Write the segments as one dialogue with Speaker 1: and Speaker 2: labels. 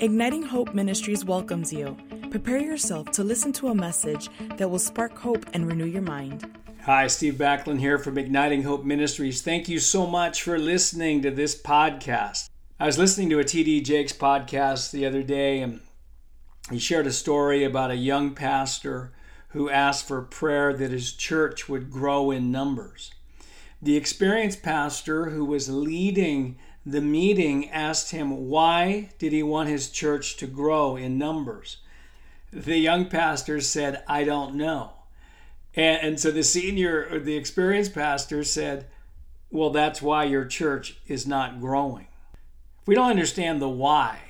Speaker 1: Igniting Hope Ministries welcomes you. Prepare yourself to listen to a message that will spark hope and renew your mind.
Speaker 2: Hi, Steve Backlund here from Igniting Hope Ministries. Thank you so much for listening to this podcast. I was listening to a TD Jakes podcast the other day, and he shared a story about a young pastor who asked for prayer that his church would grow in numbers. The experienced pastor who was leading the meeting asked him why did he want his church to grow in numbers. The young pastor said, I don't know. And, and so the senior or the experienced pastor said, Well, that's why your church is not growing. If we don't understand the why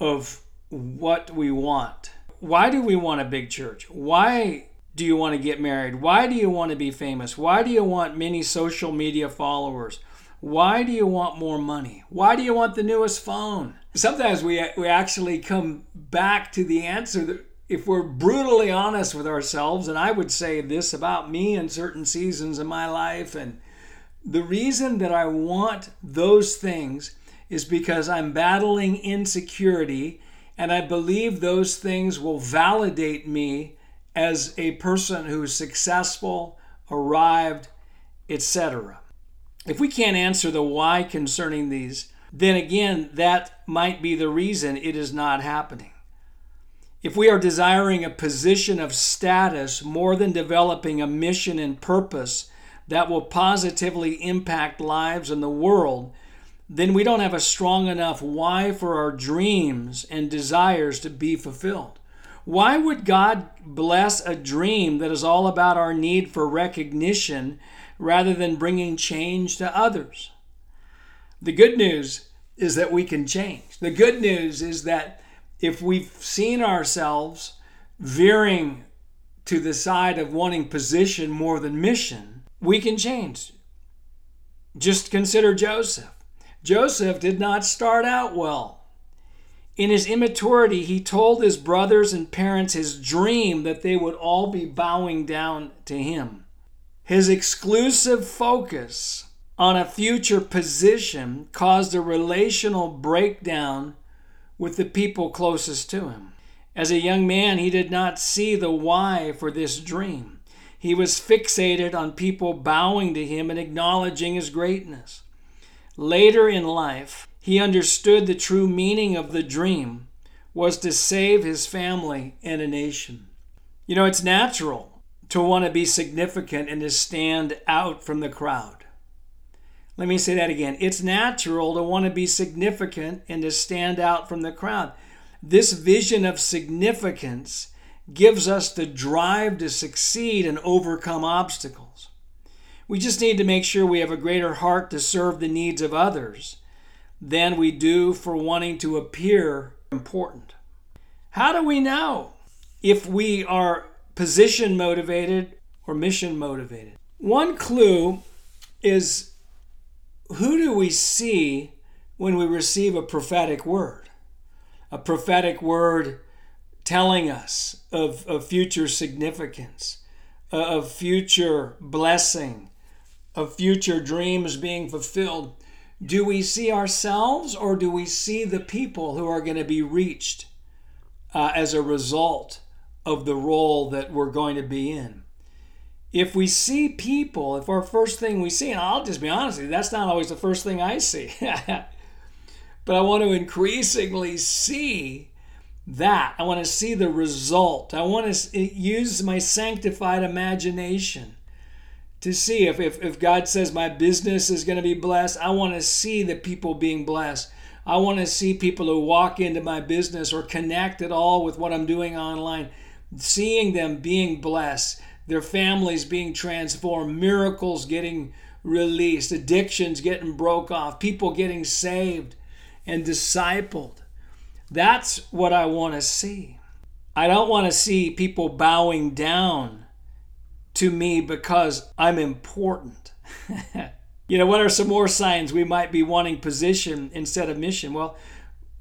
Speaker 2: of what we want, why do we want a big church? Why do you want to get married? Why do you want to be famous? Why do you want many social media followers? Why do you want more money? Why do you want the newest phone? Sometimes we, we actually come back to the answer that if we're brutally honest with ourselves, and I would say this about me in certain seasons of my life, and the reason that I want those things is because I'm battling insecurity, and I believe those things will validate me as a person who's successful, arrived, etc. If we can't answer the why concerning these, then again, that might be the reason it is not happening. If we are desiring a position of status more than developing a mission and purpose that will positively impact lives in the world, then we don't have a strong enough why for our dreams and desires to be fulfilled. Why would God bless a dream that is all about our need for recognition rather than bringing change to others. The good news is that we can change. The good news is that if we've seen ourselves veering to the side of wanting position more than mission, we can change. Just consider Joseph. Joseph did not start out well. In his immaturity, he told his brothers and parents his dream that they would all be bowing down to him. His exclusive focus on a future position caused a relational breakdown with the people closest to him. As a young man, he did not see the why for this dream. He was fixated on people bowing to him and acknowledging his greatness. Later in life, he understood the true meaning of the dream was to save his family and a nation. You know, it's natural to want to be significant and to stand out from the crowd. Let me say that again. It's natural to want to be significant and to stand out from the crowd. This vision of significance gives us the drive to succeed and overcome obstacles. We just need to make sure we have a greater heart to serve the needs of others than we do for wanting to appear important. How do we know if we are position motivated or mission motivated. One clue is who do we see when we receive a prophetic word? A prophetic word telling us of, of future significance, of future blessing, of future dreams being fulfilled. Do we see ourselves or do we see the people who are going to be reached uh, as a result of the role that we're going to be in. If we see people, if our first thing we see, and I'll just be honest you, that's not always the first thing I see. but I want to increasingly see that. I want to see the result. I want to eh, use my sanctified imagination to see if, if, if God says my business is going to be blessed, I want to see the people being blessed. I want to see people who walk into my business or connect at all with what I'm doing online seeing them being blessed, their families being transformed, miracles getting released, addictions getting broke off, people getting saved and discipled. That's what I want to see. I don't want to see people bowing down to me because I'm important. you know, what are some more signs we might be wanting position instead of mission? Well,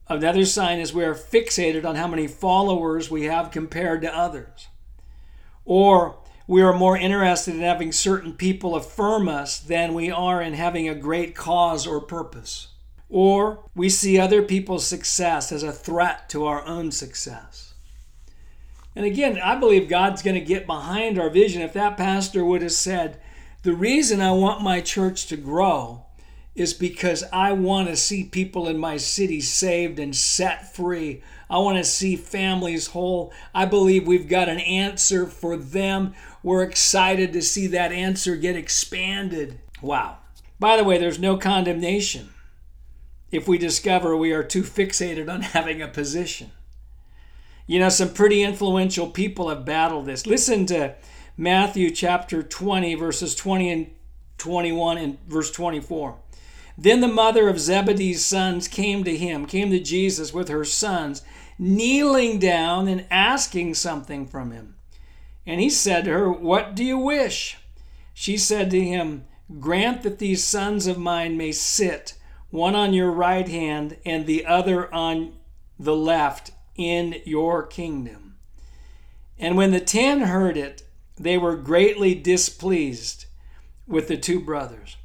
Speaker 2: Another sign is we are fixated on how many followers we have compared to others. Or we are more interested in having certain people affirm us than we are in having a great cause or purpose. or we see other people's success as a threat to our own success. And again, I believe God's going to get behind our vision. If that pastor would have said, The reason I want my church to grow is because I want to see people in my city saved and set free. I want to see families whole. I believe we've got an answer for them. We're excited to see that answer get expanded. Wow. By the way, there's no condemnation if we discover we are too fixated on having a position. You know, some pretty influential people have battled this. Listen to Matthew chapter 20, verses 20 and 21 and verse 24. Then the mother of Zebedee's sons came to him, came to Jesus with her sons, kneeling down and asking something from him. And he said to her, What do you wish? She said to him, Grant that these sons of mine may sit, one on your right hand and the other on the left in your kingdom. And when the ten heard it, they were greatly displeased with the two brothers.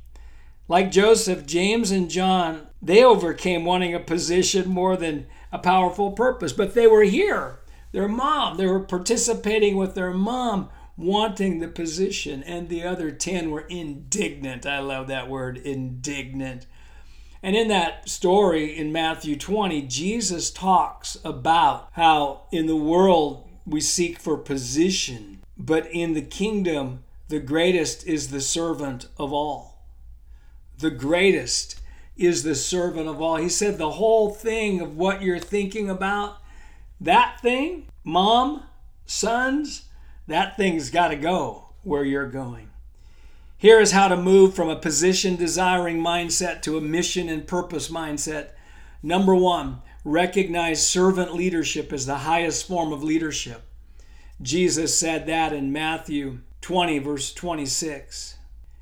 Speaker 2: Like Joseph, James and John, they overcame wanting a position more than a powerful purpose, but they were here. Their mom, they were participating with their mom, wanting the position, and the other 10 were indignant. I love that word, indignant. And in that story in Matthew 20, Jesus talks about how in the world we seek for position, but in the kingdom, the greatest is the servant of all. The greatest is the servant of all. He said the whole thing of what you're thinking about, that thing, mom, sons, that thing's got to go where you're going. Here is how to move from a position desiring mindset to a mission and purpose mindset. Number one, recognize servant leadership as the highest form of leadership. Jesus said that in Matthew 20, verse 26.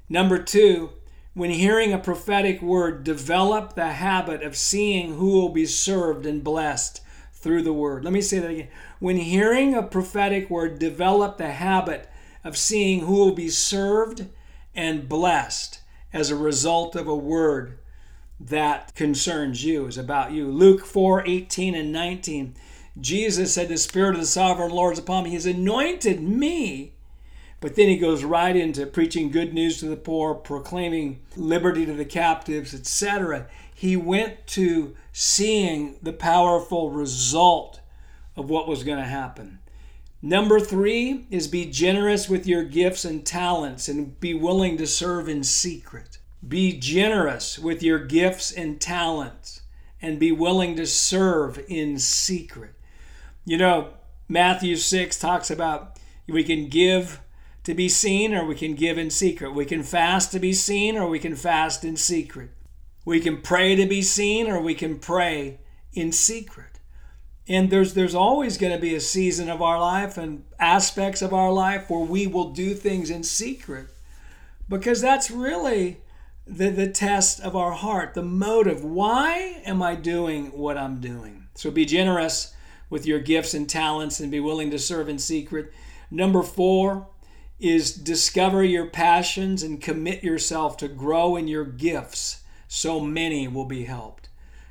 Speaker 2: Number two, when hearing a prophetic word, develop the habit of seeing who will be served and blessed through the word. Let me say that again. When hearing a prophetic word, develop the habit of seeing who will be served and blessed as a result of a word that concerns you, is about you. Luke 4 18 and 19. Jesus said, The Spirit of the sovereign Lord is upon me. He's anointed me. But then he goes right into preaching good news to the poor, proclaiming liberty to the captives, etc. He went to seeing the powerful result of what was going to happen. Number three is be generous with your gifts and talents and be willing to serve in secret. Be generous with your gifts and talents and be willing to serve in secret. You know, Matthew 6 talks about we can give to be seen or we can give in secret. We can fast to be seen or we can fast in secret. We can pray to be seen or we can pray in secret. And there's there's always going to be a season of our life and aspects of our life where we will do things in secret. Because that's really the, the test of our heart, the motive. Why am I doing what I'm doing? So be generous with your gifts and talents and be willing to serve in secret. Number four is discover your passions and commit yourself to grow in your gifts so many will be helped.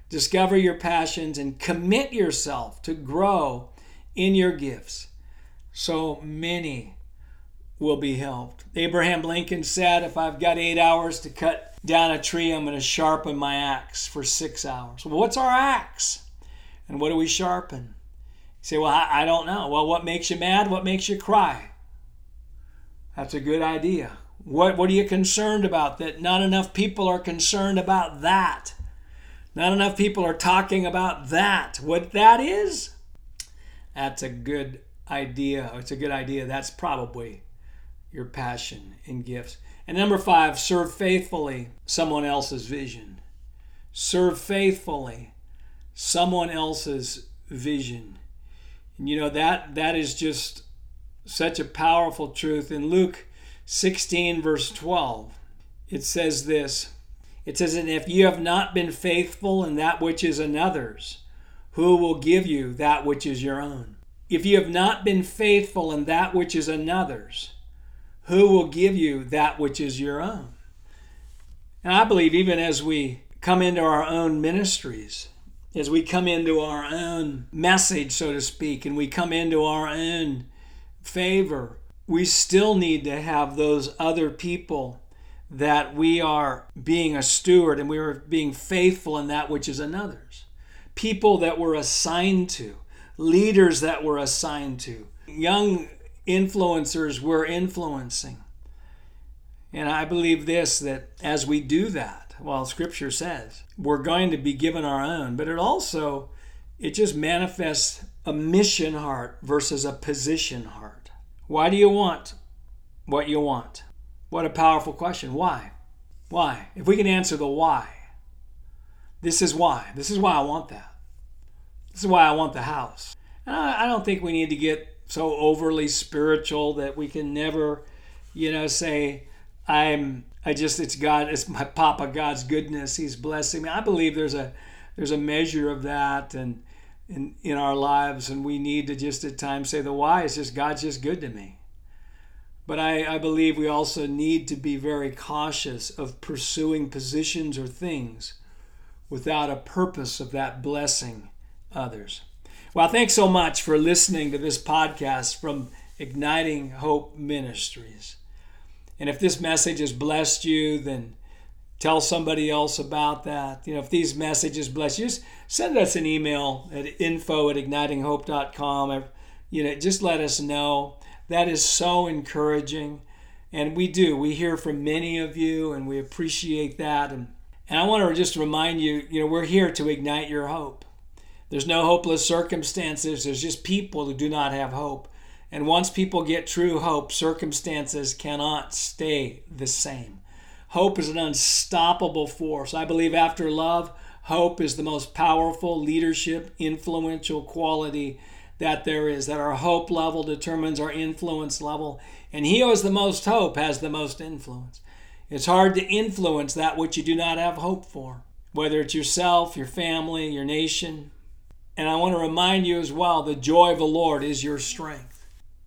Speaker 2: Discover your passions and commit yourself to grow in your gifts. So many will be helped. Abraham Lincoln said, If I've got eight hours to cut down a tree, I'm going to sharpen my axe for six hours. Well, what's our axe? And what do we sharpen? You say, Well, I, I don't know. Well, what makes you mad? What makes you cry? That's a good idea. What, what are you concerned about? That not enough people are concerned about that. Not enough people are talking about that. What that is, that's a good idea. It's a good idea. That's probably your passion and gifts. And number five, serve faithfully someone else's vision. Serve faithfully someone else's vision. And you know that that is just such a powerful truth. In Luke 16, verse 12, it says this it says, And if you have not been faithful in that which is another's, who will give you that which is your own? If you have not been faithful in that which is another's, who will give you that which is your own? And I believe even as we come into our own ministries, as we come into our own message, so to speak, and we come into our own favor, we still need to have those other people that we are being a steward and we are being faithful in that which is another's. People that we're assigned to, leaders that we're assigned to, young influencers we're influencing. And I believe this that as we do that, well, scripture says, we're going to be given our own, but it also it just manifests a mission heart versus a position heart. Why do you want what you want? What a powerful question. Why? Why? If we can answer the why, this is why. This is why I want that. This is why I want the house. And I, don't think we need to get so overly spiritual that we can never, you know, say, I'm, I just, it's God, it's my Papa God's goodness. He's blessing me. I believe there's a, there's a measure of that. And, in, in our lives, and we need to just at times say the why is just God's just good to me. But I, I believe we also need to be very cautious of pursuing positions or things without a purpose of that blessing others. Well, thanks so much for listening to this podcast from Igniting Hope Ministries. And if this message has blessed you, then tell somebody else about that. You know, if these messages bless you, just send us an email at info at ignitinghope.com. You know, just let us know. That is so encouraging. And we do. We hear from many of you and we appreciate that. And, and I want to just remind you, you know, we're here to ignite your hope. There's no hopeless circumstances. There's just people who do not have hope. And once people get true hope, circumstances cannot stay the same. Hope is an unstoppable force. I believe after love, hope is the most powerful leadership, influential quality that there is. That our hope level determines our influence level. And he who has the most hope has the most influence. It's hard to influence that which you do not have hope for, whether it's yourself, your family, your nation. And I want to remind you as well the joy of the Lord is your strength.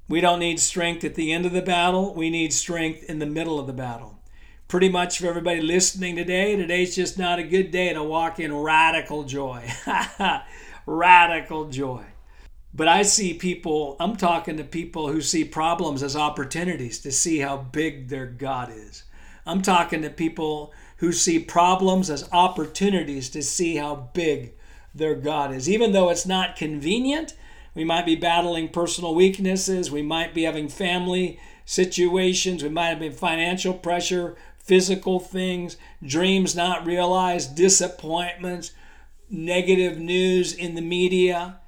Speaker 2: We don't need strength at the end of the battle, we need strength in the middle of the battle pretty much for everybody listening today, today's just not a good day to walk in radical joy. radical joy. But I see people, I'm talking to people who see problems as opportunities to see how big their God is. I'm talking to people who see problems as opportunities to see how big their God is. Even though it's not convenient, we might be battling personal weaknesses, we might be having family situations, we might have been financial pressure, physical things, dreams not realized, disappointments, negative news in the media.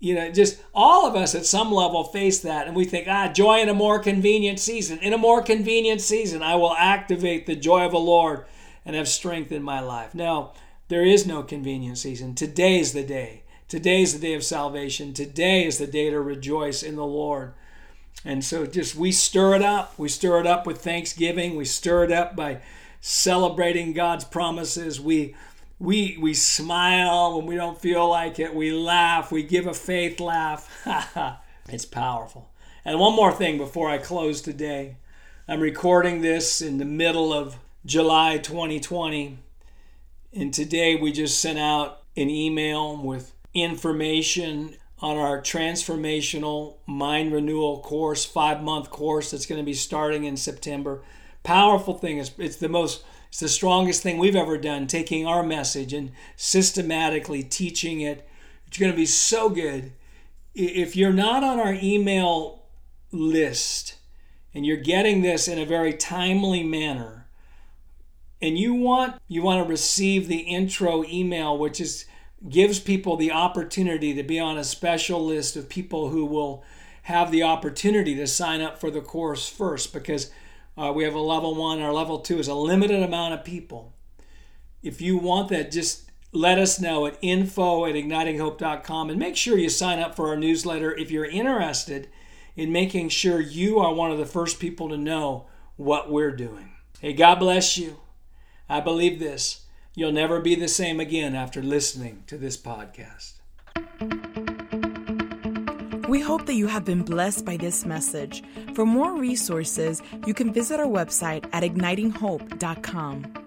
Speaker 2: You know, just all of us at some level face that, and we think, ah, joy in a more convenient season. In a more convenient season, I will activate the joy of the Lord and have strength in my life. Now, there is no convenient season. Today is the day. Today is the day of salvation. Today is the day to rejoice in the Lord. And so just we stir it up. We stir it up with thanksgiving. We stir it up by celebrating God's promises. We we we smile when we don't feel like it. We laugh. We give a faith laugh. it's powerful. And one more thing before I close today. I'm recording this in the middle of July 2020. And today we just sent out an email with information on our transformational mind renewal course, five month course that's going to be starting in September. Powerful thing. It's, it's the most, it's the strongest thing we've ever done, taking our message and systematically teaching it. It's going to be so good. If you're not on our email list and you're getting this in a very timely manner, and you want you want to receive the intro email, which is gives people the opportunity to be on a special list of people who will have the opportunity to sign up for the course first because uh, we have a level one our level two is a limited amount of people. If you want that just let us know at info at ignitinghope.com and make sure you sign up for our newsletter if you're interested in making sure you are one of the first people to know what we're doing. Hey god bless you. I believe this You'll never be the same again after listening to this podcast.
Speaker 1: We hope that you have been blessed by this message. For more resources, you can visit our website at ignitinghope.com.